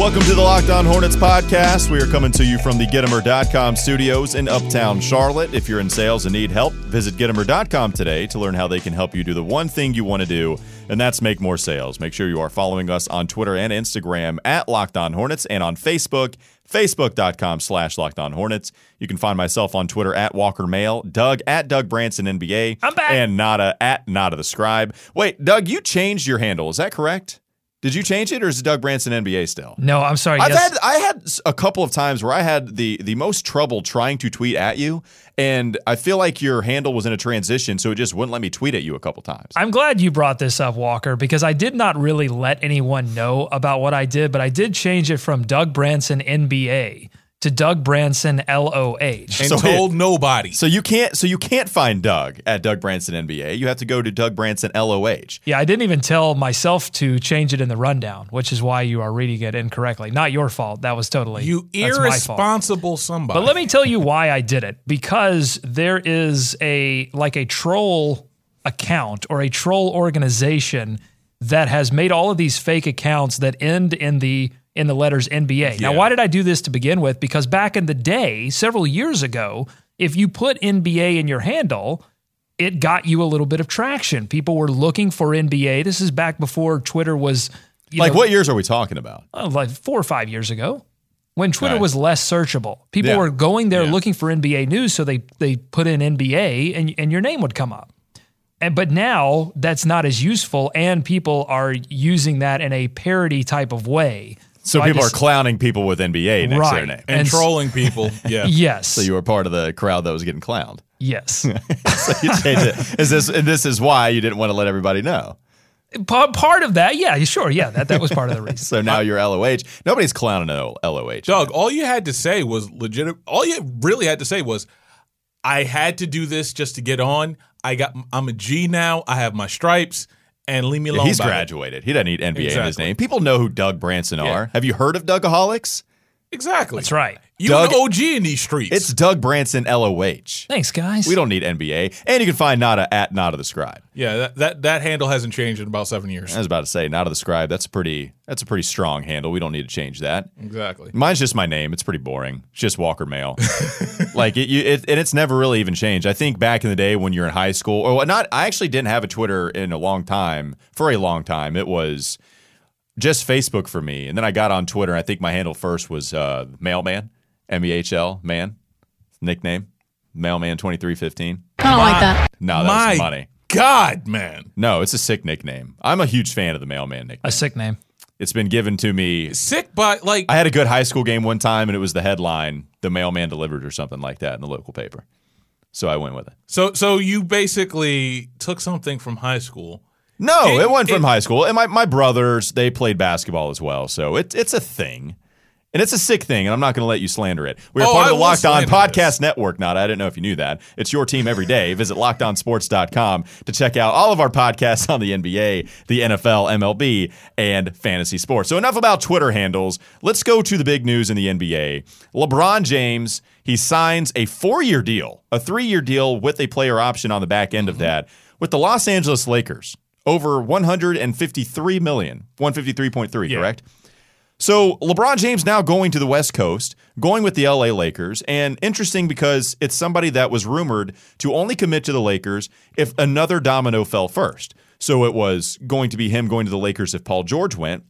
Welcome to the Locked On Hornets podcast. We are coming to you from the Gittimer.com studios in Uptown Charlotte. If you're in sales and need help, visit Gittimer.com today to learn how they can help you do the one thing you want to do, and that's make more sales. Make sure you are following us on Twitter and Instagram at Locked On Hornets and on Facebook, facebook.com slash Locked On Hornets. You can find myself on Twitter at Walker Mehl, Doug at Doug Branson NBA, I'm back. and Nada at Nada the Scribe. Wait, Doug, you changed your handle. Is that correct? Did you change it or is Doug Branson NBA still? No, I'm sorry. I've yes. had I had a couple of times where I had the the most trouble trying to tweet at you, and I feel like your handle was in a transition, so it just wouldn't let me tweet at you a couple times. I'm glad you brought this up, Walker, because I did not really let anyone know about what I did, but I did change it from Doug Branson NBA to Doug Branson LOH. and So told nobody. So you can't so you can't find Doug at Doug Branson NBA. You have to go to Doug Branson LOH. Yeah, I didn't even tell myself to change it in the rundown, which is why you are reading it incorrectly. Not your fault. That was totally You that's my fault. irresponsible somebody. But let me tell you why I did it. Because there is a like a troll account or a troll organization that has made all of these fake accounts that end in the in the letters NBA. Now, why did I do this to begin with? Because back in the day, several years ago, if you put NBA in your handle, it got you a little bit of traction. People were looking for NBA. This is back before Twitter was Like know, what years are we talking about? uh, like four or five years ago when Twitter Right. was less searchable. People Yeah. were going there Yeah. looking for NBA news, so they they put in NBA and and your name would come up. And but now that's not as useful, and people are using that in a parody type of way. So I people just- are clowning people with NBA next to their name. and, and- trolling people. Yeah. Yes. So you were part of the crowd that was getting clowned. yes. So you changed it. Is this and this is why you didn't want to let everybody know. Part of that, yeah, sure, yeah, that that was part of the reason. So now you're LOH. Nobody's clowning L- LOH. Doug, all you had to say was legit. All you really had to say was, "I had to do this just to get on. I got. I'm a G now. I have my stripes, and leave me Yeah, alone." he's about it." graduated. He doesn't need NBA in his name. People know who Doug Branson Yeah. are. Have you heard of Dougaholics? Exactly. That's right. You Doug- an OG in these streets. It's Doug Branson LOH. Thanks, guys. We don't need NBA. And you can find Nada at Nada the Scribe. yeah. That, that that handle hasn't changed in about seven years. I was about to say Nada the Scribe. That's a pretty that's a pretty strong handle. We don't need to change that. Exactly. Mine's just my name. It's pretty boring. It's just Walker Mehl. like it, you, it, and it's never really even changed. I think back in the day when you're in high school, or not, I actually didn't have a Twitter in a long time. For a long time, it was just Facebook for me. And then I got on Twitter. I think my handle first was uh, Mailman, M E H L man, nickname, Mailman twenty three fifteen. I don't like that. No, My that's money. God, man. No, it's a sick nickname. I'm a huge fan of the Mailman nickname. a sick name. It's been given to me Sick, but like I had a good high school game one time, and it was the headline: "The mailman delivered" or something like that in the local paper. So I went with it. so. So you basically took something from high school. No, It- it, wasn't from it- high school. And my, my brothers, they played basketball as well, so it's it's a thing, and it's a sick thing. And I'm not going to let you slander it. We're Oh, part of the Locked On Podcast this. Network. Not, I didn't know if you knew that. It's your team every day. Visit LockedOnSports.com to check out all of our podcasts on the NBA, the NFL, MLB, and fantasy sports. So enough about Twitter handles. Let's go to the big news in the NBA. LeBron James. He signs a four year deal, a three year deal with a player option on the back end of that with the Los Angeles Lakers. Over 153 million, 153.3, correct? So LeBron James now going to the West Coast, going with the LA Lakers, and interesting because it's somebody that was rumored to only commit to the Lakers if another domino fell first. So it was going to be him going to the Lakers if Paul George went,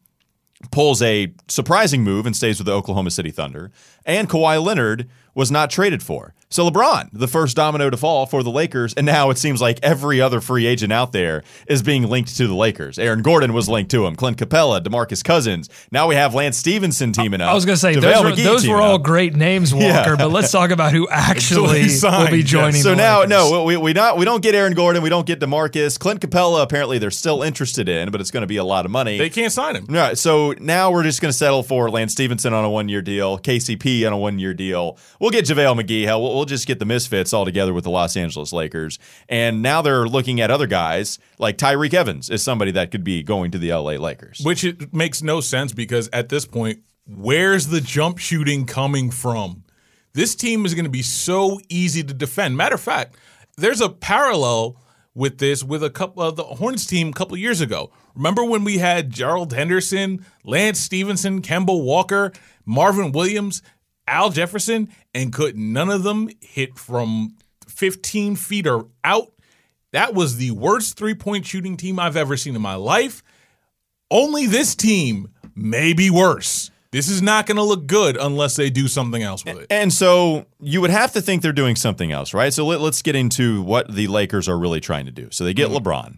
pulls a surprising move and stays with the Oklahoma City Thunder, and Kawhi Leonard was not traded for. So LeBron, the first domino to fall for the Lakers, and now it seems like every other free agent out there is being linked to the Lakers. Aaron Gordon was linked to him, Clint Capela, DeMarcus Cousins. Now we have Lance Stephenson teaming up. I was going to say JaVale those, were, those were all up. great names, Walker. Yeah. But let's talk about who actually Actually will be joining. yes. So the now, Lakers. no, we, we not we don't get Aaron Gordon, we don't get DeMarcus, Clint Capela. Apparently, they're still interested in, but it's going to be a lot of money. They can't sign him. Right. So now we're just going to settle for Lance Stephenson on a one year deal, KCP on a one year deal. We'll get JaVale McGee. Hell, we'll, we'll just get the Misfits all together with the Los Angeles Lakers. And now they're looking at other guys like Tyreke Evans is somebody that could be going to the LA Lakers. Which it makes no sense because at this point, where's the jump shooting coming from? This team is going to be so easy to defend. Matter of fact, there's a parallel with this with a couple of the Hornets team a couple years ago. Remember when we had Gerald Henderson, Lance Stephenson, Kemba Walker, Marvin Williams, Al Jefferson, and could none of them hit from 15 feet or out? That was the worst three point shooting team I've ever seen in my life. Only this team may be worse. This is not going to look good unless they do something else with it. And so you would have to think they're doing something else, right? So let, us get into what the Lakers are really trying to do. So they get Mm-hmm. LeBron.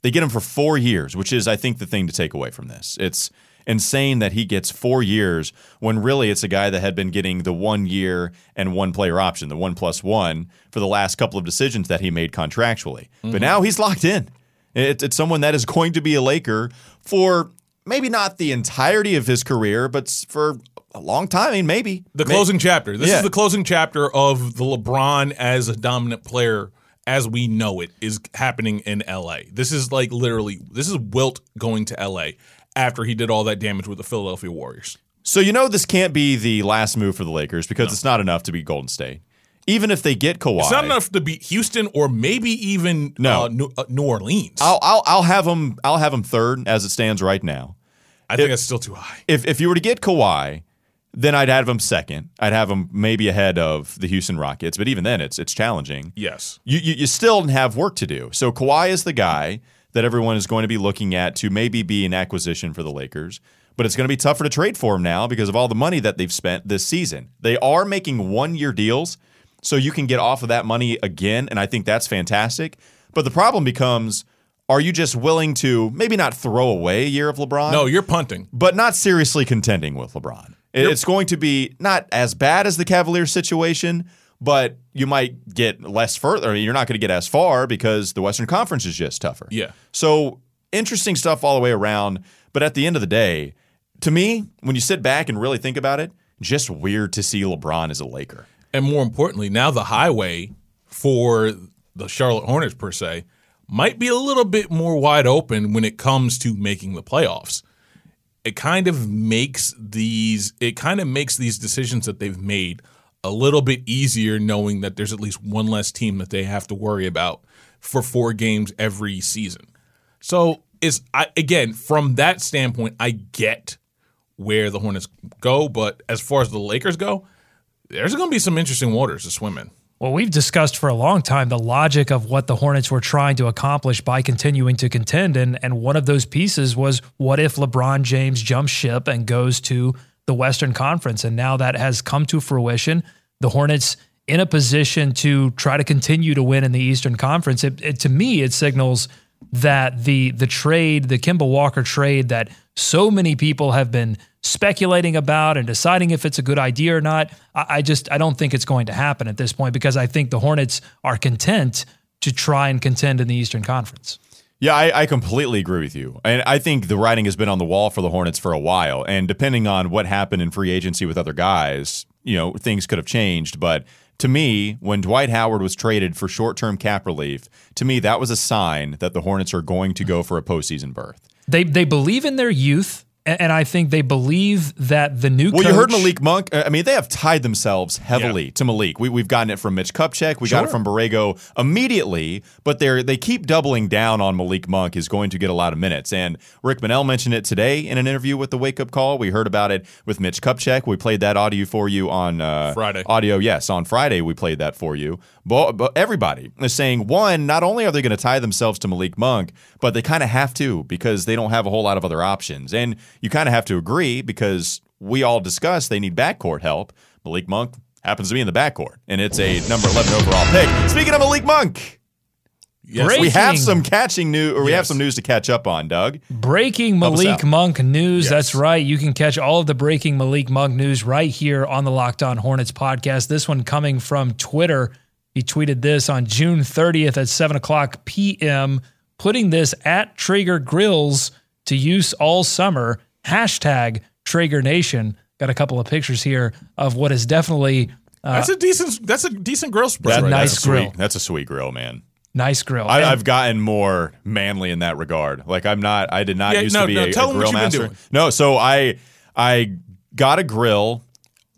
They get him for four years, which is, I think, the thing to take away from this. It's insane that he gets four years when really it's a guy that had been getting the one year and one player option, the one plus one, for the last couple of decisions that he made contractually. But mm-hmm. now he's locked in. It, it's someone that is going to be a Laker for maybe not the entirety of his career, but for a long time. I mean, maybe. The May- closing chapter. This Yeah. is the closing chapter of the LeBron as a dominant player as we know it is happening in LA. This is like literally this is Wilt going to LA after he did all that damage with the Philadelphia Warriors. So you know this can't be the last move for the Lakers because it's not enough to beat Golden State. Even if they get Kawhi, It's not enough to beat Houston or maybe even No. uh, New, uh, New Orleans. I'll, I'll I'll have them I'll have them third as it stands right now. I think that's still too high. If if you were to get Kawhi, then I'd have them second. I'd have them maybe ahead of the Houston Rockets, but even then it's it's challenging. Yes. You, you you still have work to do. So Kawhi is the guy that everyone is going to be looking at to maybe be an acquisition for the Lakers. But it's going to be tougher to trade for him now because of all the money that they've spent this season. They are making one year deals, so you can get off of that money again, and I think that's fantastic. But the problem becomes are you just willing to maybe not throw away a year of LeBron? No, you're punting. but not seriously contending with LeBron. It- It's going to be not as bad as the Cavaliers situation, but you might get less further. You're not going to get as far because the Western Conference is just tougher. Yeah. So interesting stuff all the way around. But at the end of the day, to me, when you sit back and really think about it, just weird to see LeBron as a Laker. And more importantly, now the highway for the Charlotte Hornets per se might be a little bit more wide open when it comes to making the playoffs. It kind of makes these it kind of makes these decisions that they've made a little bit easier knowing that there's at least one less team that they have to worry about for four games every season. So is I again from that standpoint I get where the Hornets go, but as far as the Lakers go, there's going to be some interesting waters to swim in. Well, we've discussed for a long time the logic of what the Hornets were trying to accomplish by continuing to contend. And, and one of those pieces was what if LeBron James jumps ship and goes to the Western Conference? And now that has come to fruition. The Hornets in a position to try to continue to win in the Eastern Conference. It, it, to me, it signals that the the trade, the Kemba Walker trade that so many people have been speculating about and deciding if it's a good idea or not. I, I just I don't think it's going to happen at this point because I think the Hornets are content to try and contend in the Eastern Conference. Yeah, I, I completely agree with you. And I think the writing has been on the wall for the Hornets for a while. And depending on what happened in free agency with other guys, you know, things could have changed. But to me, when Dwight Howard was traded for short term cap relief, to me, that was a sign that the Hornets are going to go for a postseason berth. They they believe in their youth, a- and I think they believe that the new Well, coach, you heard Malik Monk. uh, I mean, they have tied themselves heavily to Malik. We, we've gotten it from Mitch Kupchak. We got it from Borrego immediately, but they they keep doubling down on Malik Monk is going to get a lot of minutes. And Rick Bonnell mentioned it today in an interview with the Wake Up Call. We heard about it with Mitch Kupchak. We played that audio for you on uh, Friday. Audio, yes, on Friday we played that for you. But, but everybody is saying one, not only are they going to tie themselves to Malik Monk, but they kind of have to because they don't have a whole lot of other options. And you kind of have to agree because we all discussed they need backcourt help. Malik Monk happens to be in the backcourt, and it's a number 11 overall pick. Speaking of Malik Monk, Yes, Great. we have some catching new, or we have some news to catch up on, Doug. Breaking Help Malik. Monk news. Yes. That's right. You can catch all of the breaking Malik Monk news right here on the Locked On Hornets podcast. This one coming from Twitter. He tweeted this on June 30th at 7 o'clock p.m., putting this at Traeger Grills to use all summer. Hashtag Traeger Nation. Got a couple of pictures here of what is definitely that's a decent. That's a decent grill spread. That- right nice that's a grill. Sweet, that's a sweet grill, man. nice grill. I, And- I've gotten more manly in that regard. Like I'm not. I did not Yeah, used no, to be no, a, tell a grill what you've been master. doing. No, so I I got a grill.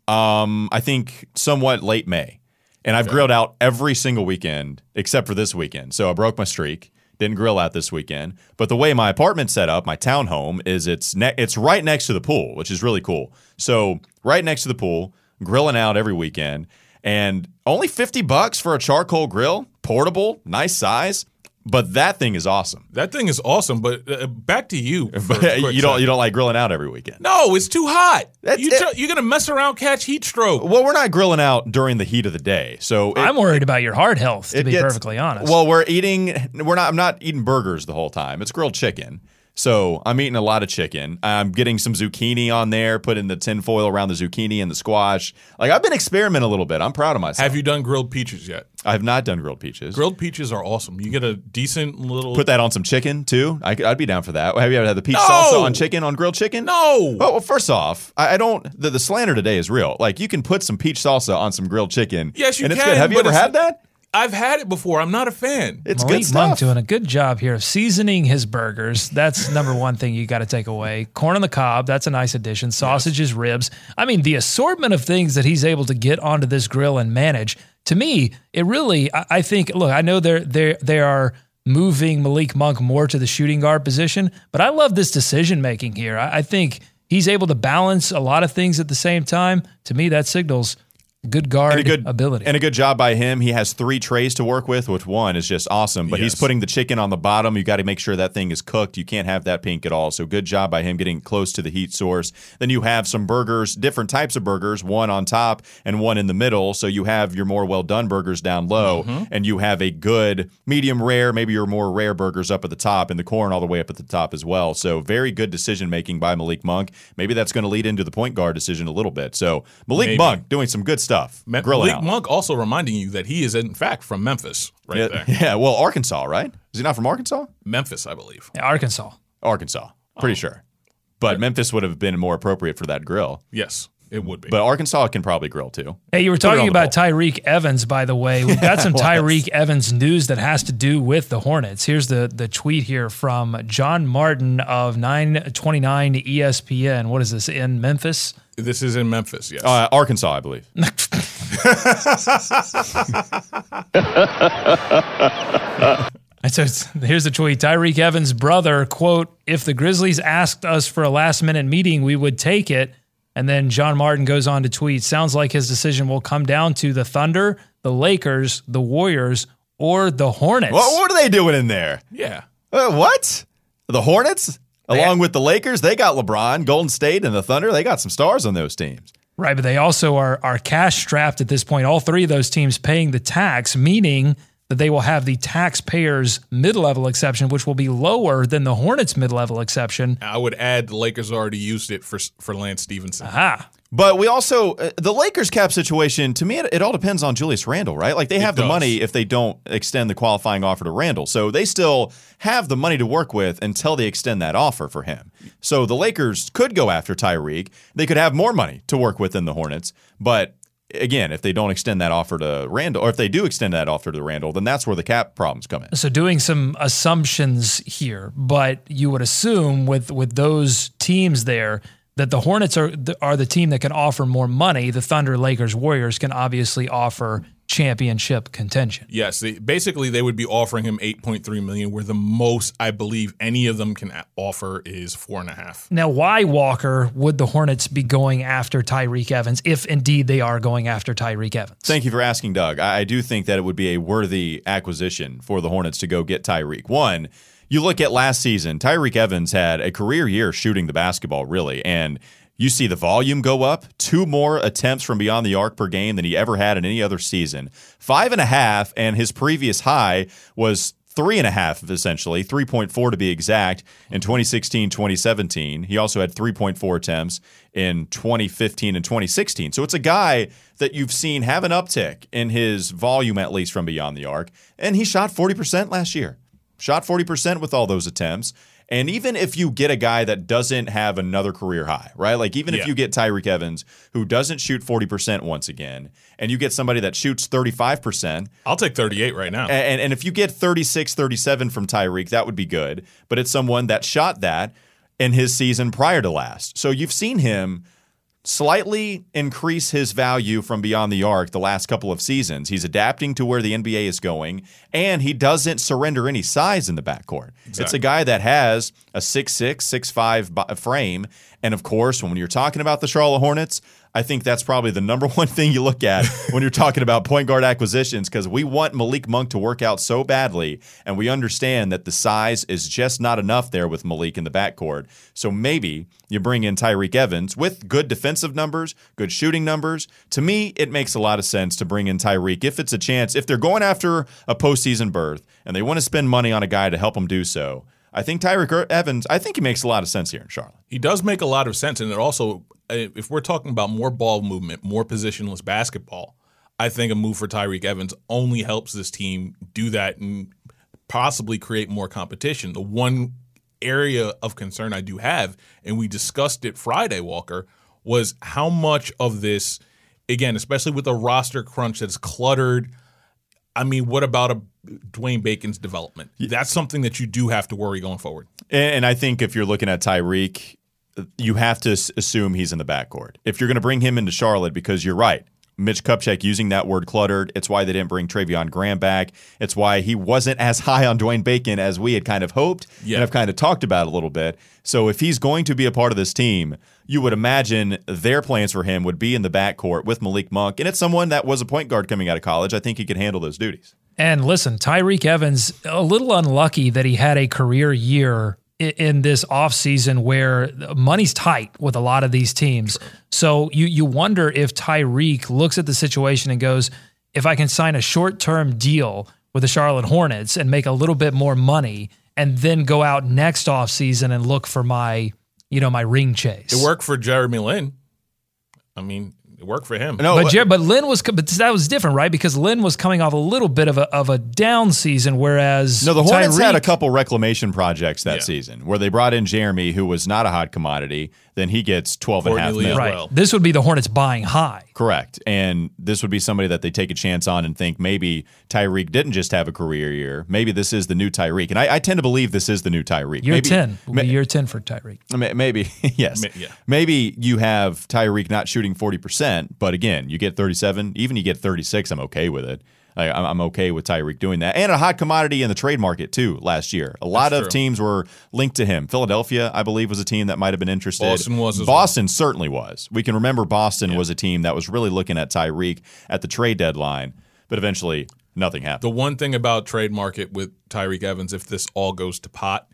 Um, I think somewhat late May, and I've grilled out every single weekend except for this weekend. So I broke my streak. Didn't grill out this weekend, but the way my apartment's set up, my townhome, is it's ne- it's right next to the pool, which is really cool. So right next to the pool, grilling out every weekend, and only fifty bucks for a charcoal grill, portable, nice size. But that thing is awesome. That thing is awesome, but uh, back to you. for a But quick you don't second. you don't like grilling out every weekend. No, it's too hot. That's You it. tr- you're gonna mess around, catch heat stroke. Well, we're not grilling out during the heat of the day, so it- I'm worried about your heart health, to be gets- perfectly honest. Well, we're eating. We're not. I'm not eating burgers the whole time. It's grilled chicken. So I'm eating a lot of chicken. I'm getting some zucchini on there, putting the tinfoil around the zucchini and the squash. Like I've been experimenting a little bit. I'm proud of myself. Have you done grilled peaches yet? I have not done grilled peaches. Grilled peaches are awesome. You get a decent little. Put that on some chicken too. I, would be down for that. Have you ever had the peach No! salsa on chicken on grilled chicken? no. Oh, well, first off, I, I don't. The, the slander today is real. Like you can put some peach salsa on some grilled chicken. Yes, you and it's can, good. Have you ever had that? I've had it before. I'm not a fan. It's Malik good Monk doing a good job here of seasoning his burgers. That's number one thing you got to take away. Corn on the cob, that's a nice addition. Sausages, ribs. I mean, the assortment of things that he's able to get onto this grill and manage. To me, it really, I, I think. Look, I know they're they they are moving Malik Monk more to the shooting guard position, but I love this decision making here. I, I think he's able to balance a lot of things at the same time. To me, that signals good guard and a good ability. and a good job by him. He has three trays to work with, which one is just awesome. But he's putting the chicken on the bottom. You got to make sure that thing is cooked. You can't have that pink at all. So good job by him getting close to the heat source. Then you have some burgers, different types of burgers, one on top and one in the middle. So you have your more well done burgers down low, Mm-hmm. and you have a good medium rare, maybe your more rare burgers up at the top, and the corn all the way up at the top as well. So very good decision making by Malik Monk. Maybe that's going to lead into the point guard decision a little bit. So Malik Maybe. Monk doing some good stuff. Ma- Grilling Malik out. Monk also reminding you that he is in fact from Memphis, right Yeah, there. yeah, well, Arkansas, right? Is he not from Arkansas? Memphis, I believe. Arkansas. Arkansas, Oh. pretty sure. But Memphis would have been more appropriate for that grill. Yes, it would be. But Arkansas can probably grill too. Hey, you were Put it on talking about bowl. Tyreke Evans, by the way. We've got some was. Tyreke Evans news that has to do with the Hornets. Here's the the tweet here from John Martin of 929 ESPN. What is this in Memphis? this is in Memphis. Yes. Uh, Arkansas, I believe. And so here's the tweet. Tyreke Evans' brother, quote, if the Grizzlies asked us for a last minute meeting, we would take it. And then John Martin goes on to tweet, sounds like his decision will come down to the Thunder, the Lakers, the Warriors, or the Hornets. What, what are they doing in there? yeah. Uh, what? The Hornets? Along with the Lakers, they got LeBron, Golden State, and the Thunder. They got some stars on those teams. Right, but they also are are cash strapped at this point. All three of those teams paying the tax, meaning that they will have the taxpayers mid level exception, which will be lower than the Hornets mid level exception. I would add the Lakers already used it for for Lance Stephenson. Ah, But we also uh, the Lakers cap situation. To me, it, it all depends on Julius Randle, right? Like they have the money if they don't extend the qualifying offer to Randle, so they still have the money to work with until they extend that offer for him. So the Lakers could go after Tyreke. They could have more money to work with than the Hornets, but. Again, if they don't extend that offer to Randle, or if they do extend that offer to Randle, then that's where the cap problems come in. so doing some assumptions here, but you would assume with with those teams there that the Hornets are are the team that can offer more money. The Thunder, Lakers, Warriors can obviously offer championship contention. Yes, they, basically they would be offering him 8.3 million, where the most I believe any of them can offer is four and a half. Now, why Walker would the Hornets be going after Tyreke Evans if indeed they are going after Tyreke Evans? Thank you for asking, Doug. I, I do think that it would be a worthy acquisition for the Hornets to go get Tyreke. One, you look at last season, Tyreke Evans had a career year shooting the basketball, really, and you see the volume go up, two more attempts from beyond the arc per game than he ever had in any other season. Five and a half, and his previous high was three and a half, essentially, 3.4 to be exact, in 2016, 2017. He also had 3.4 attempts in 2015 and 2016. So it's a guy that you've seen have an uptick in his volume, at least from beyond the arc. And he shot 40% last year. Shot 40% with all those attempts. And even if you get a guy that doesn't have another career high, right? Like even if you get Tyreke Evans, who doesn't shoot 40% once again, and you get somebody that shoots 35%, I'll take 38 right now. and, and if you get 36, 37 from Tyreke, that would be good. But it's someone that shot that in his season prior to last. So you've seen him slightly increase his value from beyond the arc the last couple of seasons. He's adapting to where the NBA is going, and he doesn't surrender any size in the backcourt. It's a guy that has a 6'6, 6'5 frame. And of course, when you're talking about the Charlotte Hornets, I think that's probably the number one thing you look at when you're talking about point guard acquisitions because we want Malik Monk to work out so badly, and we understand that the size is just not enough there with Malik in the backcourt. So maybe you bring in Tyreke Evans with good defensive numbers, good shooting numbers. To me, it makes a lot of sense to bring in Tyreke if it's a chance, if they're going after a postseason berth and they want to spend money on a guy to help them do so. I think Tyreke Evans, I think he makes a lot of sense here in Charlotte. He does make a lot of sense, and it also, uh, if we're talking about more ball movement, more positionless basketball, I think a move for Tyreke Evans only helps this team do that and possibly create more competition. The one area of concern I do have, and we discussed it Friday, Walker, was how much of this, again, especially with a roster crunch that's cluttered. I mean, what about a Dwayne Bacon's development? That's something that you do have to worry going forward. And, I think if you're looking at Tyreke, you have to assume he's in the backcourt. If you're going to bring him into Charlotte, because you're right, Mitch Kupchak using that word cluttered. It's why they didn't bring Treveon Graham back. It's why he wasn't as high on Dwayne Bacon as we had kind of hoped Yeah. and have kind of talked about a little bit. So if he's going to be a part of this team, you would imagine their plans for him would be in the backcourt with Malik Monk. And it's someone that was a point guard coming out of college. I think he could handle those duties. And listen, Tyreke Evans, a little unlucky that he had a career year in this offseason where money's tight with a lot of these teams. So you you wonder if Tyreke looks at the situation and goes, if I can sign a short-term deal with the Charlotte Hornets and make a little bit more money and then go out next offseason and look for my, you know, my ring chase. It worked for Jeremy Lin. I mean, it worked for him. No, But Jer- but Lin was but that was different, right? Because Lin was coming off a little bit of a of a down season, whereas No, the Hornets had a couple reclamation projects that Yeah. season where they brought in Jeremy, who was not a hot commodity. Then he gets 12 and a half Courtney Lee mil. as right. well. This would be the Hornets buying high. Correct. And this would be somebody that they take a chance on and think maybe Tyreke didn't just have a career year. Maybe this is the new Tyreke. And I, I tend to believe this is the new Tyreke. Year maybe, ten, will ma- year ten for Tyreke. Maybe, yes. Ma- yeah. Maybe you have Tyreke not shooting 40%, but again, you get 37, even you get 36, I'm okay with it. I, I'm I'm okay with Tyreke doing that. And a hot commodity in the trade market, too, last year. A lot That's of true. teams were linked to him. Philadelphia, I believe, was a team that might have been interested. Boston was as well. Boston certainly was. We can remember Boston was a team that was really looking at Tyreke at the trade deadline, but eventually nothing happened. The one thing about trade market with Tyreke Evans, if this all goes to pot,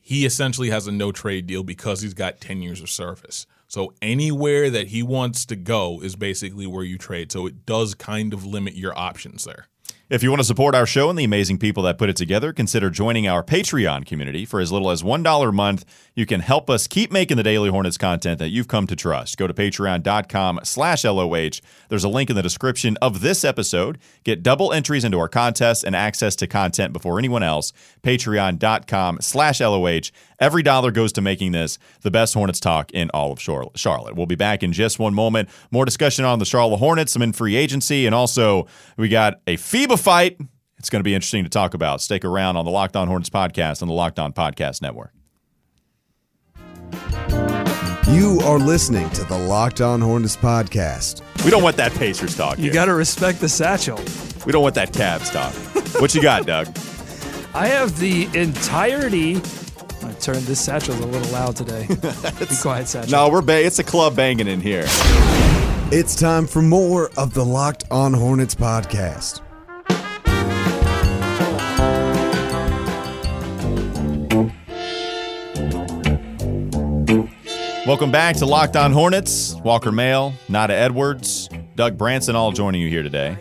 he essentially has a no trade deal because he's got 10 years of service. So anywhere that he wants to go is basically where you trade. So it does kind of limit your options there. If you want to support our show and the amazing people that put it together, consider joining our Patreon community. For as little as $1 a month, you can help us keep making the Daily Hornets content that you've come to trust. Go to patreon.com slash LOH. There's a link in the description of this episode. Get double entries into our contests and access to content before anyone else. Patreon.com slash LOH. Every dollar goes to making this the best Hornets talk in all of Charlotte. We'll be back in just one moment. More discussion on the Charlotte Hornets, some in free agency, and also we got a FIBA fight. It's going to be interesting to talk about. Stick around on the Locked On Hornets podcast on the Locked On Podcast Network. You are listening to the Locked On Hornets podcast. We don't want that Pacers talk. You got to respect the satchel. we don't want that Cavs talk. what you got, Doug? I have the entirety. I turned this satchel's a little loud today. Be quiet, satchel. No, we're ba- it's a club banging in here. It's time for more of the Locked On Hornets podcast. Welcome back to Locked On Hornets. Walker Mehl, Nada Edwards, Doug Branson, all joining you here today.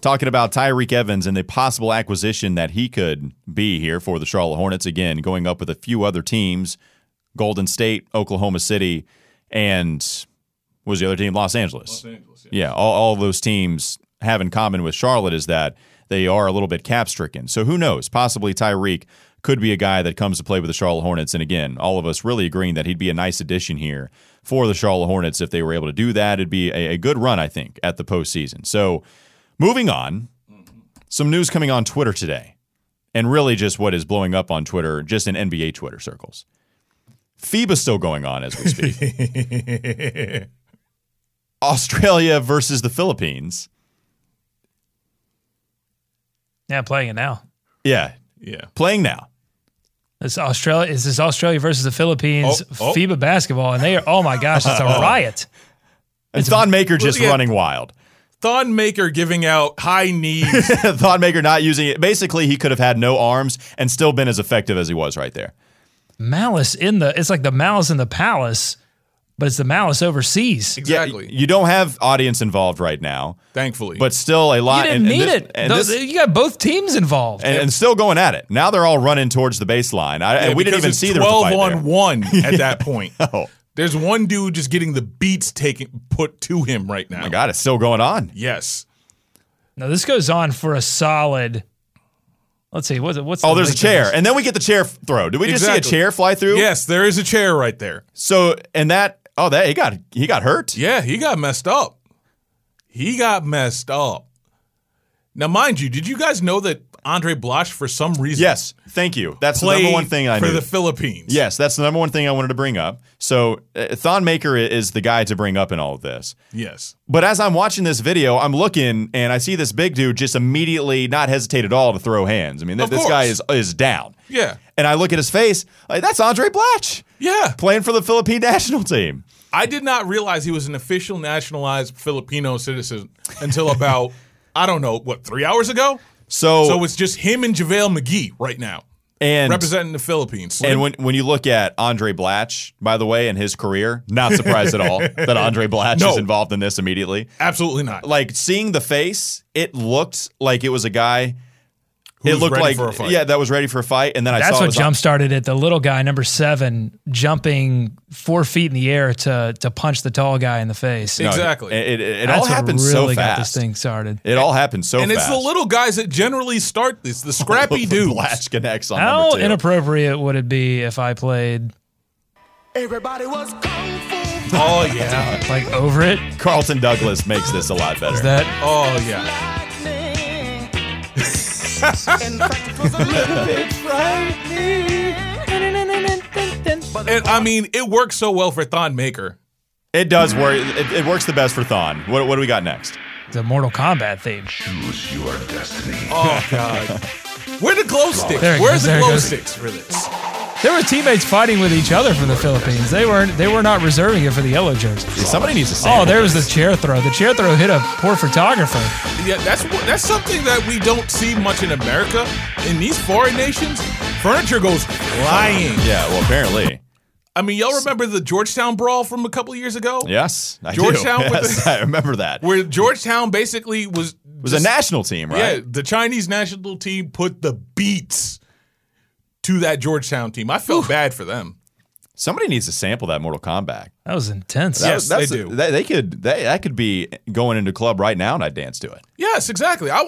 Talking about Tyreke Evans and the possible acquisition that he could be here for the Charlotte Hornets. Again, going up with a few other teams Golden State, Oklahoma City, and what was the other team? Los Angeles. yeah. all, all those teams have in common with Charlotte is that they are a little bit cap stricken. So who knows? Possibly Tyreke could be a guy that comes to play with the Charlotte Hornets. And again, all of us really agreeing that he'd be a nice addition here for the Charlotte Hornets if they were able to do that. It'd be a, a good run, I think, at the postseason. So moving on, some news coming on Twitter today, and really just what is blowing up on Twitter, just in NBA Twitter circles. FIBA's still going on as we speak. Australia versus the Philippines. Yeah, playing it now. Yeah, Yeah. playing now. This Australia is this Australia versus the Philippines Oh, oh. FIBA basketball, and they are oh my gosh, it's a riot. It's Thon Maker just yeah. running wild. Thon Maker giving out high knees. Thon Maker not using it. Basically, he could have had no arms and still been as effective as he was right there. Malice in the it's like the malice in the palace, but it's the malice overseas. exactly. Yeah, you don't have audience involved right now, Thankfully. but still a lot. You didn't and- and need this- it. And, Those- this- you got both teams involved. and, and still going at it. Now they're all running towards the baseline. I, Yeah, and we didn't even it's see the was 12 on there. 1 at that point. Oh. There's one dude just getting the beats taken put to him right oh now. Oh my God, it's still going on. Yes. now this goes on for a solid. Let's see. What's it? What's Oh, the there's a chair, and then we get the chair f- throw. Did we just see a chair fly through? Yes, there is a chair right there. So and that oh that he got he got hurt. Yeah, he got messed up. He got messed up. Now, mind you, did you guys know that Andray Blatche, for some reason, Yes, thank you. That's the number one thing I for knew. the Philippines? yes, that's the number one thing I wanted to bring up. So uh, Thon Maker is the guy to bring up in all of this. Yes. But as I'm watching this video, I'm looking and I see this big dude just immediately not hesitate at all to throw hands. I mean, th- this course. guy is is down. Yeah. And I look at his face, like that's Andray Blatche Yeah. playing for the Philippine national team. I did not realize he was an official nationalized Filipino citizen until about, I don't know, what, three hours ago? So, So it's just him and JaVale McGee right now and representing the Philippines. and when when you look at Andray Blatche, by the way, and his career, not surprised at all that Andray Blatche No. is involved in this immediately. Absolutely not. Like seeing the face, it looked like it was a guy. It looked ready like for a fight. yeah, that was ready for a fight, and then I That's saw it what was on- jump started it. The little guy, number seven, jumping four feet in the air to to punch the tall guy in the face. No, Exactly. It, it, it That's all what happened really so got this thing started. It all happened so and fast. it's the little guys that generally start this, the scrappy dudes. Blatche connects on How two. inappropriate would it be if I played Everybody was kung fu. Oh, yeah. like over it? Carlton Douglas makes this a lot better. Is that Oh, yeah. And I mean, it works so well for Thon Maker. it does work. It, it works the best for Thon. What, what do we got next? the Mortal Kombat theme? Choose your destiny. Oh, God. Where the glow sticks? There it Where's the glow sticks for this? There were teammates fighting with each other for the Philippines. They weren't. They were not reserving it for the yellow jerseys. Somebody needs to say. Oh, there was the chair throw. The chair throw hit a poor photographer. Yeah, that's what- that's something that we don't see much in America. In these foreign nations, furniture goes flying. Yeah, well, apparently. I mean, y'all remember the Georgetown brawl from a couple years ago? Yes. I Georgetown do. Yes, the- I remember that. Where Georgetown basically was was a national team, right? Yeah, the Chinese national team put the beats to that Georgetown team. I felt bad for them. Somebody needs to sample that Mortal Kombat. That was intense. That- Yes, that's- they do. They, they could. They, that could be going into club right now, and I'd dance to it. Yes, exactly. I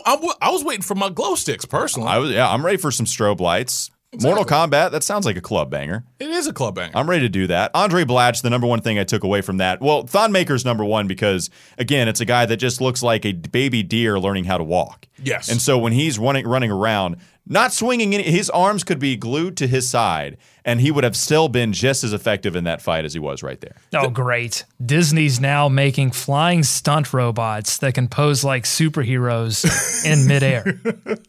was waiting for my glow sticks personally. I was. Yeah, I'm ready for some strobe lights. Mortal Kombat. That sounds like a club banger. it is a club banger. I'm ready to do that. Andray Blatche, the number one thing I took away from that. Well, Thon Maker's number one because again, it's a guy that just looks like a baby deer learning how to walk. Yes. And so when he's running running around, not swinging any, his arms could be glued to his side, and he would have still been just as effective in that fight as he was right there. Oh, great. Disney's now making flying stunt robots that can pose like superheroes in midair.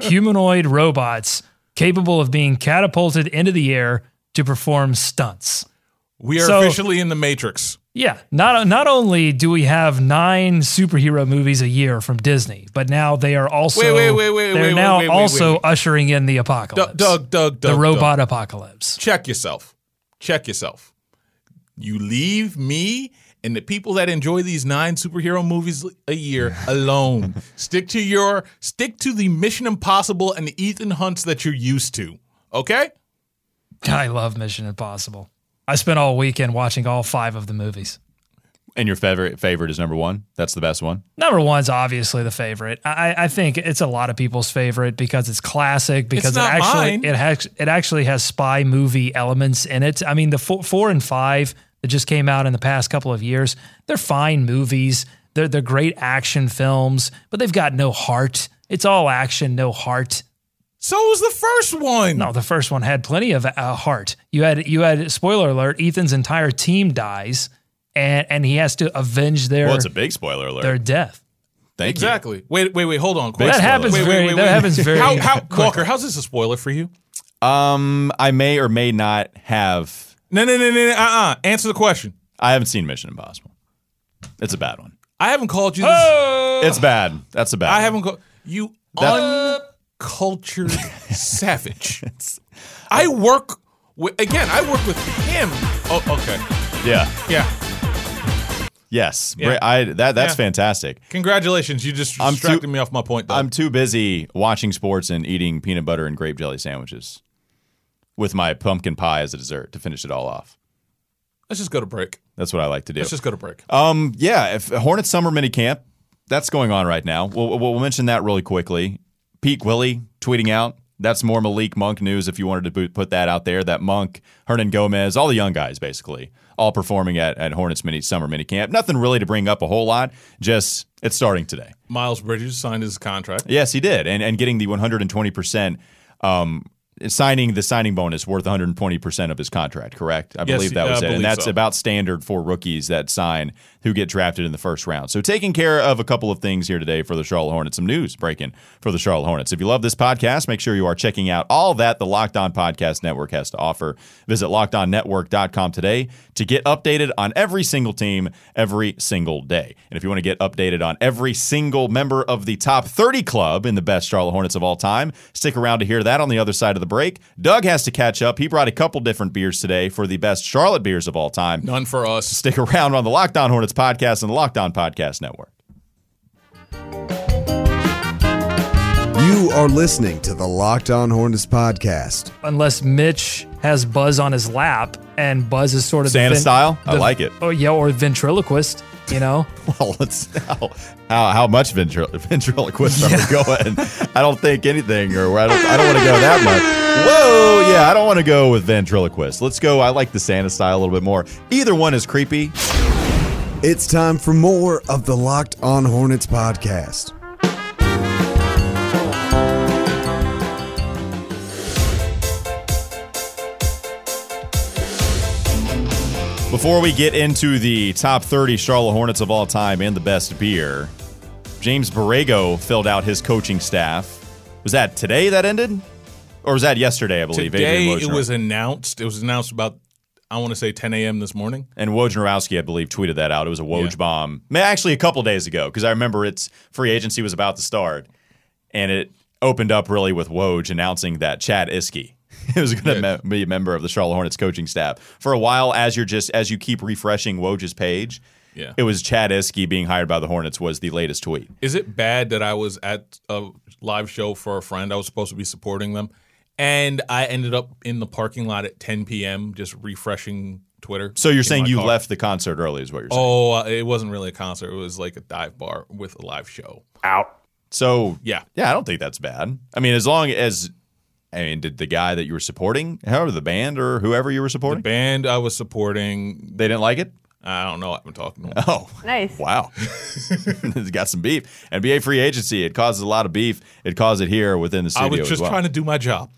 Humanoid robots capable of being catapulted into the air to perform stunts. we are so- officially in the Matrix. Yeah, not not only do we have nine superhero movies a year from Disney, but now they are also Wait, wait, wait, wait, they're wait, now wait, wait, also ushering in the apocalypse, Doug, Doug, Doug. the robot apocalypse. Check yourself. Check yourself. You leave me and the people that enjoy these nine superhero movies a year alone. stick to your stick to the Mission Impossible and the Ethan Hunts that you're used to. Okay? I love Mission Impossible. I spent all weekend watching all five of the movies. And your favorite favorite is number one. That's the best one. Number one's obviously the favorite. I, I think it's a lot of people's favorite because it's classic. Because not it actually mine. it has it actually has spy movie elements in it. I mean, the four, four and five that just came out in the past couple of years, they're fine movies. They're they're great action films, but they've got no heart. It's all action, no heart. So was the first one. No, the first one had plenty of uh, heart. You had you had spoiler alert. Ethan's entire team dies, and and he has to avenge their Well, it's a big spoiler alert. their death. Thank you. Exactly. Wait, wait, wait. Hold on. That Question. happens Wait, wait, very. wait, that wait. happens very. How, how. Walker, how's this a spoiler for you? Um, I may or may not have. No, no, no, no, no. Uh, uh Answer the question. I haven't seen Mission Impossible. It's a bad one. I haven't called you. This, Oh! It's bad. That's a bad. I one. haven't called you That- uncultured savage. I work with again. I work with him. Oh, okay. Yeah. Yeah. Yes. Yeah. I that that's Yeah. fantastic. Congratulations. You just I'm distracted too- me off my point. Though. I'm too busy watching sports and eating peanut butter and grape jelly sandwiches with my pumpkin pie as a dessert to finish it all off. Let's just go to break. That's what I like to do. Let's just go to break. Um, yeah, if Hornets summer mini camp, that's going on right now. We'll, we'll mention that really quickly. Pete Willie tweeting out. That's more Malik Monk news if you wanted to put- that out there. That Monk, Hernangomez, all the young guys basically, all performing at, at Hornets mini summer mini camp. Nothing really to bring up a whole lot. Just it's starting today. Miles Bridges signed his contract. Yes, he did, and and getting the 120 percent. Um, signing the signing bonus worth 120 percent of his contract. Correct? I Yes, believe that I was it, and that's so. about standard for rookies that sign who get drafted in the first round. So taking care of a couple of things here today for the Charlotte Hornets. Some news breaking for the Charlotte Hornets. If you love this podcast, make sure you are checking out all that the Locked On Podcast Network has to offer. Visit lockedonnetwork.com today to get updated on every single team every single day. And if you want to get updated on every single member of the top 30 club in the best Charlotte Hornets of all time, stick around to hear that on the other side of the break. Doug has to catch up. He brought a couple different beers today for the best Charlotte beers of all time. None for us. Stick around on the Locked On Hornets podcast and the Locked On Podcast Network. You are listening to the Locked On Hornets podcast. unless Mitch has Buzz on his lap and Buzz is sort of Santa the ven- style? I the- like it. Oh yeah, or ventriloquist. You know, Well, let's how how, how much ventrilo- ventriloquist are we going? I don't think anything, or I don't I don't want to go that much. Whoa, yeah, I don't want to go with ventriloquist. Let's go. I like the Santa style a little bit more. Either one is creepy. It's time for more of the Locked On Hornets podcast. Before we get into the top 30 Charlotte Hornets of all time and the best beer, James Borrego filled out his coaching staff. Was that today that ended? Or was that yesterday, I believe? Today it was announced. It was announced about I want to say 10 a.m. this morning. And Wojnarowski, I believe, tweeted that out. It was a Woj bomb. Actually, a couple days ago, because I remember its free agency was about to start, and it opened up really with Woj announcing that Chad Iske was going to be a member of the Charlotte Hornets coaching staff. For a while, as you're just as you keep refreshing Woj's page, Yeah. it was Chad Iske being hired by the Hornets was the latest tweet. Is it bad that I was at a live show for a friend? I was supposed to be supporting them, and I ended up in the parking lot at 10 p.m. just refreshing Twitter. So you're saying you car. left the concert early, is what you're saying? Oh, uh, it wasn't really a concert. It was like a dive bar with a live show. out. So Yeah. yeah, I don't think that's bad. I mean, as long as I mean, did the guy that you were supporting, however, the band or whoever you were supporting? The band I was supporting, they didn't like it? I don't know. I've been talking to them. Oh, Nice. wow. it's got some beef. NBA free agency, it causes a lot of beef. It caused it here within the studio. I was just as well. trying to do my job.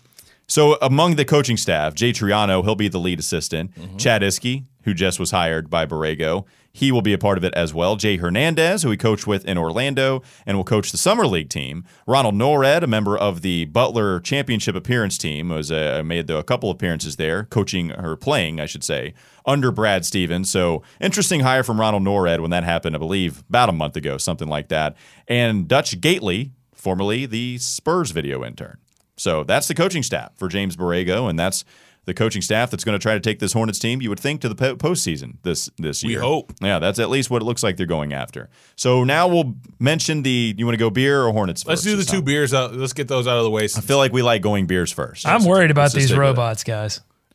So among the coaching staff, Jay Triano, he'll be the lead assistant. Mm-hmm. Chad Iske, who just was hired by Borrego, he will be a part of it as well. Jay Hernandez, who he coached with in Orlando and will coach the summer league team. Ronald Nored, a member of the Butler championship appearance team, was uh, made a couple appearances there, coaching or playing, I should say, under Brad Stevens. So interesting hire from Ronald Nored when that happened, I believe, about a month ago, something like that. And Dutch Gaitley, formerly the Spurs video intern. So that's the coaching staff for James Borrego, and that's the coaching staff that's going to try to take this Hornets team. You would think to the po- postseason this this year. We hope. Yeah, that's at least what it looks like they're going after. So now we'll mention the. You want to go beer or Hornets? Let's first do the two time? beers out. Let's get those out of the way. I feel like we like going beers first. I'm worried about Let's just these stick with it. robots, guys.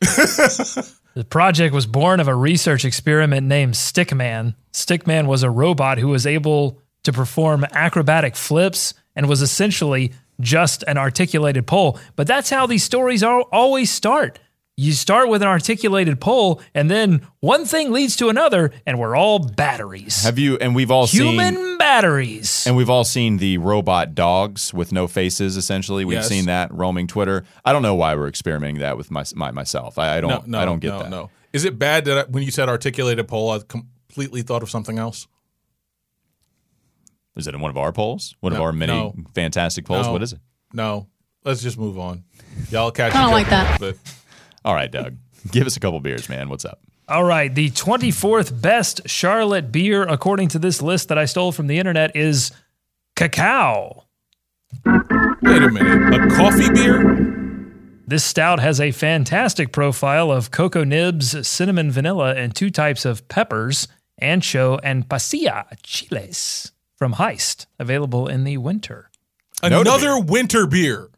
the project was born of a research experiment named Stickman. Stickman was a robot who was able to perform acrobatic flips and was essentially just an articulated pole. But that's how these stories are always start. You start with an articulated pole, and then one thing leads to another, and we're all batteries. Have you? And we've all seen Human seen. batteries. And we've all seen the robot dogs with no faces. Essentially, we've Yes. seen that roaming Twitter. I don't know why we're experimenting that with my, my myself. I, I don't. no, I don't get no, that. No, is it bad that I, when you said articulated pole, I completely thought of something else? Is it in one of our polls? One of our many no. fantastic polls? No. What is it? No, let's just move on. Y'all catch. I don't each like other, that. But All right, Doug. Give us a couple beers, man. What's up? All right, the 24th best Charlotte beer, according to this list that I stole from the internet, is cacao. wait a minute, a coffee beer? This stout has a fantastic profile of cocoa nibs, cinnamon vanilla, and two types of peppers, ancho and pasilla chiles from Heist, available in the winter. Another winter beer.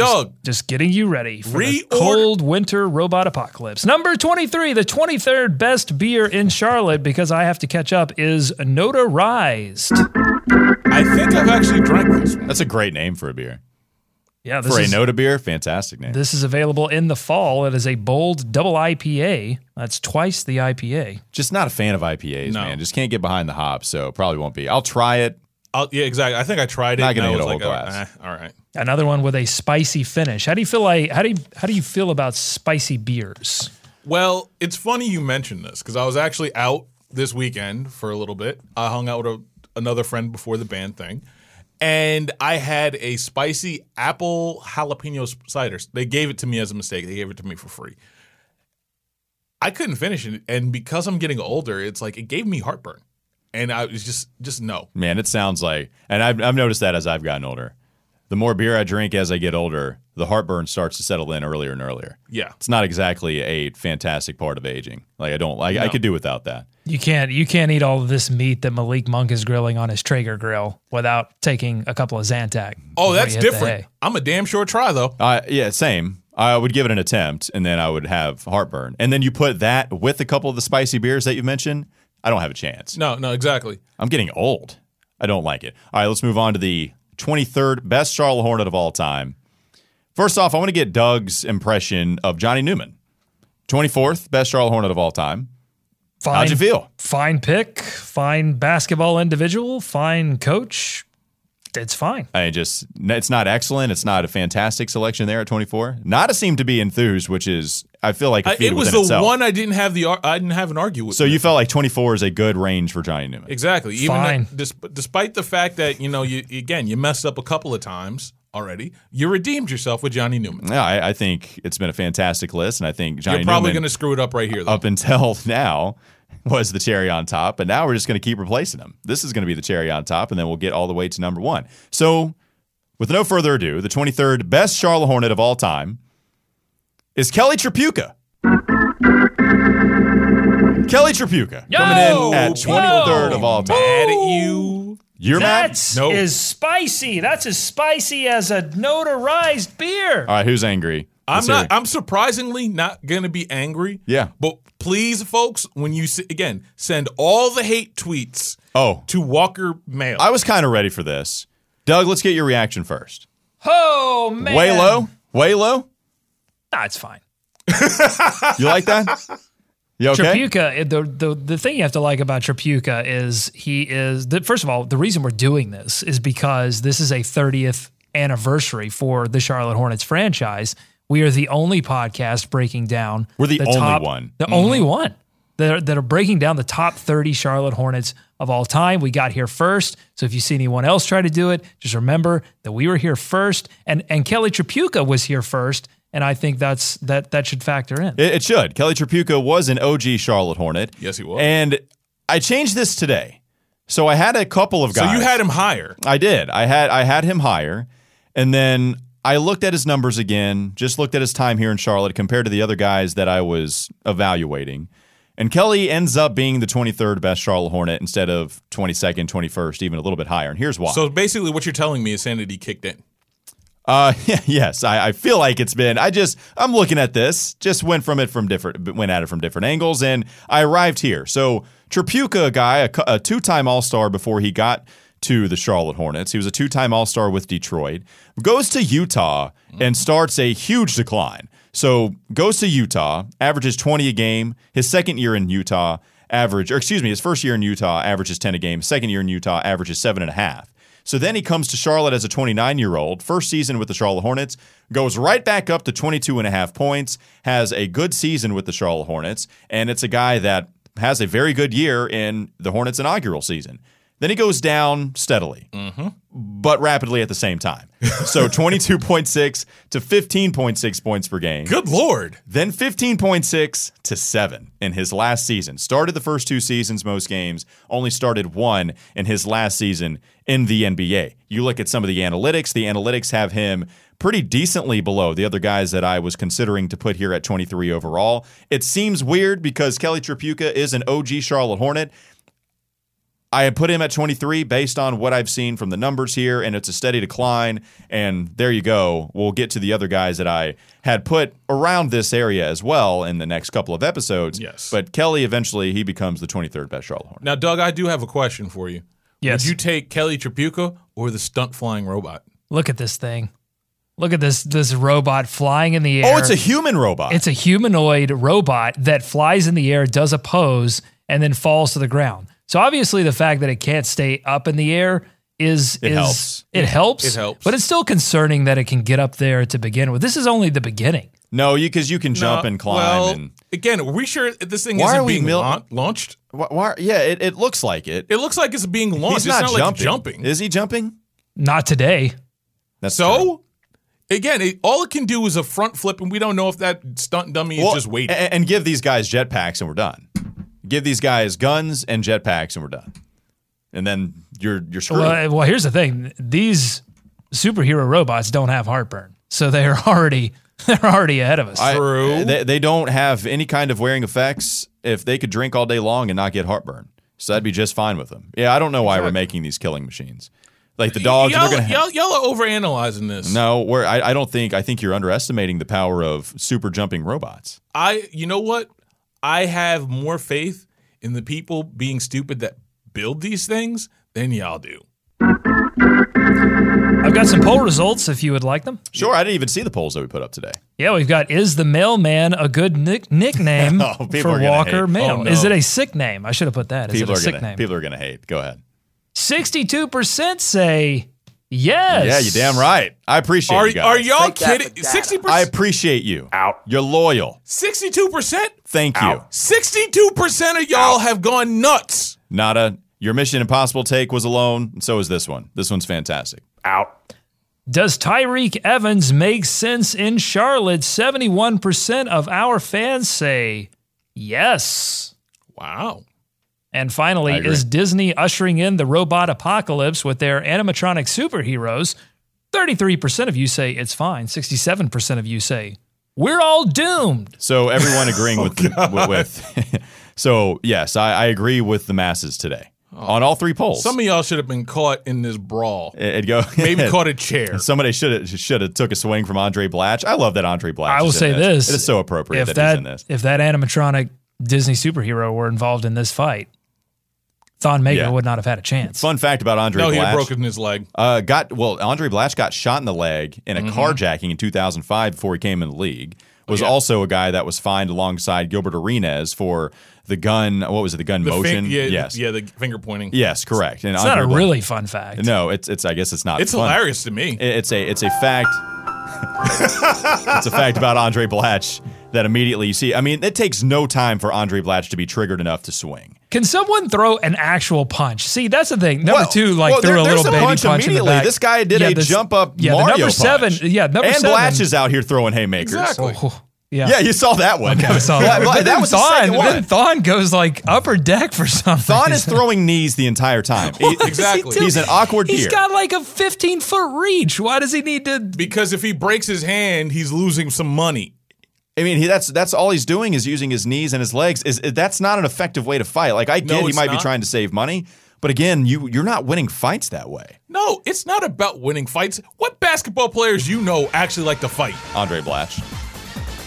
Doug, Just getting you ready for the cold winter robot apocalypse. Number 23, the 23rd best beer in Charlotte, because I have to catch up, is Notarized. I think I've actually drank this one. That's a great name for a beer. Yeah, this For a is, Noda beer, fantastic name. this is available in the fall. It is a bold double IPA. That's twice the IPA. Just not a fan of IPAs, No. man. Just can't get behind the hops, so probably won't be. I'll try it. I'll, yeah, exactly. I think I tried it. Not gonna and I get was a whole like, glass. eh, all right. Another one with a spicy finish. How do you feel like how do you how do you feel about spicy beers? Well, it's funny you mentioned this because I was actually out this weekend for a little bit. I hung out with a, another friend before the band thing, and I had a spicy apple jalapeno cider. They gave it to me as a mistake. They gave it to me for free. I couldn't finish it, and because I'm getting older, it's like it gave me heartburn, and I was just just no. Man, it sounds like, and I've, I've noticed that as I've gotten older. The more beer I drink as I get older, the heartburn starts to settle in earlier and earlier. Yeah. It's not exactly a fantastic part of aging. Like I don't like I could do without that. You can't you can't eat all of this meat that Malik Monk is grilling on his Traeger grill without taking a couple of Zantac. Oh, that's you hit the different. I'm a damn sure try though. Uh, yeah, same. I would give it an attempt, and then I would have heartburn. And then you put that with a couple of the spicy beers that you mentioned. I don't have a chance. No, no, exactly. I'm getting old. I don't like it. All right, let's move on to the 23rd best Charlotte Hornet of all time. First off, I want to get Doug's impression of Johnny Newman. 24th best Charlotte Hornet of all time. Fine, How'd you feel? Fine pick, fine basketball individual, fine coach. It's fine. I just it's not excellent. It's not a fantastic selection there at 24. Nada seemed to be enthused, which is I feel like a I, feat it was the itself. one I didn't have the I didn't have an argue with. So you felt like 24 is a good range for Johnny Newman. Exactly. Even Fine. that- dis- despite the fact that you know you again you messed up a couple of times already, you redeemed yourself with Johnny Newman. Yeah, I, I think it's been a fantastic list, and I think Johnny You're probably going to screw it up right here. Though. up until now was the cherry on top, but now we're just going to keep replacing them. This is going to be the cherry on top, and then we'll get all the way to number one. So, with no further ado, the 23rd best Charlotte Hornet of all time is Kelly Tripucka. Kelly Tripucka coming in at 23rd of all time. Mad at you. You're mad? That's No. is spicy. That's as spicy as a notarized beer. All right, who's angry? I'm Let's not. I'm surprisingly not going to be angry. Yeah. But please, folks, when you s- again send all the hate tweets Oh, to Walker Mehl. I was kind of ready for this. Doug, let's get your reaction first. Oh man. Way low? Way low? Nah, it's fine. You like that? You okay? Tripucka, eh, the, the the thing you have to like about Tripucka is he is the, first of all the reason we're doing this is because this is a 30th anniversary for the Charlotte Hornets franchise. We are the only podcast breaking down. We're the only top- one. The mm-hmm. only one that are, that are breaking down the top 30 Charlotte Hornets of all time. We got here first. So if you see anyone else try to do it, just remember that we were here first, and and Kelly Tripucka was here first. And I think that's that that should factor in. It, it should. Kelly Tripucka was an OG Charlotte Hornet. Yes, he was. And I changed this today. So I had a couple of so guys. you had him higher. I did. I had I had him higher, and then I looked at his numbers again. Just looked at his time here in Charlotte compared to the other guys that I was evaluating. And Kelly ends up being the 23rd best Charlotte Hornet instead of 22nd, 21st, even a little bit higher. And here's why. So basically, what you're telling me is sanity kicked in. Uh, yeah, yes, I, I feel like it's been. I just I'm looking at this. Just went from it from different, went at it from different angles, and I arrived here. So Tripucka, guy, a, a two-time All Star before he got to the Charlotte Hornets. He was a two-time All Star with Detroit. Goes to Utah and starts a huge decline. So goes to Utah, averages 20 a game. His second year in Utah, average, or excuse me, his first year in Utah averages 10 a game. Second year in Utah averages seven and a half. So then he comes to Charlotte as a 29 year old, first season with the Charlotte Hornets, goes right back up to 22 and a half points, has a good season with the Charlotte Hornets, and it's a guy that has a very good year in the Hornets' inaugural season. Then he goes down steadily, mm-hmm. but rapidly at the same time. So 22.6 to 15.6 points per game. Good lord. Then 15.6 to 7 in his last season. Started the first two seasons most games, only started one in his last season in the NBA. You look at some of the analytics, the analytics have him pretty decently below the other guys that I was considering to put here at 23 overall. It seems weird because Kelly Tripucka is an OG Charlotte Hornet. I had put him at 23 based on what I've seen from the numbers here, and it's a steady decline. And there you go. We'll get to the other guys that I had put around this area as well in the next couple of episodes. Yes. But Kelly eventually he becomes the 23rd best Charlotte Hornet. Now, Doug, I do have a question for you. Yes. Would you take Kelly Tripucka or the stunt flying robot? Look at this thing. Look at this this robot flying in the air. Oh, it's a human robot. It's a humanoid robot that flies in the air, does a pose, and then falls to the ground. So obviously, the fact that it can't stay up in the air is It is helps. it helps. It helps. but it's still concerning that it can get up there to begin with. This is only the beginning. no, because you can jump No, and climb Well, and again, are we sure this thing Why isn't being mil- laun- launched? why, why, yeah, it, it looks like it. It looks like it's being launched. He's it's not, not, jumping. like jumping. Is he jumping? Not today. That's true. so, again, it, all it can do is a front flip, and we don't know if that stunt dummy Well, is just waiting. a- And, give these guys jetpacks and we're done. Give these guys guns and jetpacks and we're done. And then you're you're screwed. Well, well, here's the thing: these superhero robots don't have heartburn, so they're already they're already ahead of us. I- True. they, they don't have any kind of wearing effects. If they could drink all day long and not get heartburn, so that'd be just fine with them. Yeah, I don't know why we're making these killing machines. Like the dogs, y'all, they're gonna. y'all, y'all are overanalyzing this. no, we're, I, I don't think. I think you're underestimating the power of super jumping robots. I, you know what? I have more faith in the people being stupid that build these things than y'all do. I've got some poll results if you would like them. Sure, I didn't even see the polls that we put up today. Yeah, we've got is the mailman a good nick- nickname Oh, for Walker hate. Mail? Oh, no. Is it a sick name? I should have put that. Is People it a are sick gonna name? people are gonna hate. Go ahead. Sixty-two percent say yes. Yeah, you're damn right. I appreciate Are, you guys. are y'all Take kidding? data. Sixty I appreciate you. Out. You're loyal. sixty-two percent, Thank you. sixty-two percent of y'all have gone nuts. Nada. Your Mission Impossible take was alone, and so is this one. This one's fantastic. Out. Does Tyreke Evans make sense in Charlotte? Seventy-one percent of our fans say yes. Wow. And finally, is Disney ushering in the robot apocalypse with their animatronic superheroes? 33% of you say it's fine. 67% of you say we're all doomed. So everyone agreeing oh, with, with, with so yes, I, I agree with the masses today oh. on all three polls. Some of y'all should have been caught in this brawl. It- it'd go Maybe caught a chair. Somebody should have should have took a swing from Andray Blatche. I love that Andray Blatche. I will is in say this. It is so appropriate if that, that, he's in this. if that animatronic Disney superhero were involved in this fight, Thon Maker Yeah. would not have had a chance. Fun fact about Andray No, he had Blatche. broken his leg. Uh, got well. Andray Blatche got shot in the leg in a Mm-hmm. carjacking in 2005 before he came in the league. Was Yeah. also a guy that was fined alongside Gilbert Arenas for the gun. What was it? The gun The motion. fin- yeah, yes. yeah, the finger pointing. Yes. Correct. And It's not a Andray Blatche- really fun fact. No, it's it's. I guess it's not. It's fun. hilarious to me. It- It's a it's a fact. it's a fact about Andray Blatche that immediately you see. I mean, it takes no time for Andray Blatche to be triggered enough to swing. Can someone throw an actual punch? See, that's the thing. Number Well- two, like well, threw there- a little there's baby punch punch, in the immediately. back. This guy did Yeah, a this- jump up Yeah, the Mario number punch. seven. Yeah, number and seven. Blatche is out here throwing haymakers. Exactly. Oh, yeah. Yeah, you saw that one. I saw that. but But that then was the Thon, second then one. Thon goes like upper deck for something. Thon is throwing knees the entire time. He- What is he Exactly. He's an awkward He's deer. got like a 15 foot reach. Why does he need to? Because if he breaks his hand, he's losing some money. I mean, he, that's that's all he's doing is using his knees and his legs. Is that's not an effective way to fight? Like I No, get he it's might be trying to save money, but again, you you're not winning fights that way. No, it's not about winning fights. What basketball players you know actually like to fight? Andray Blatche.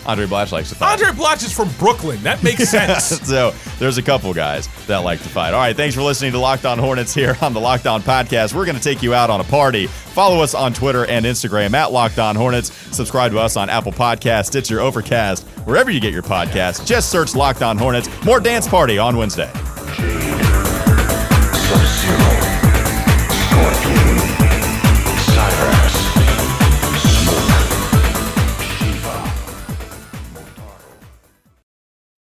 Andray Blatche likes to fight. Andray Blatche is from Brooklyn. That makes sense. so there's a couple guys that like to fight. All right, thanks for listening to Locked On Hornets here on the Locked On Podcast. We're going to take you out on a party. Follow us on Twitter and Instagram at Locked On Hornets. Subscribe to us on Apple Podcasts, Stitcher, Overcast, wherever you get your podcasts. Just search Locked On Hornets. More dance party on Wednesday. Sub-Zero.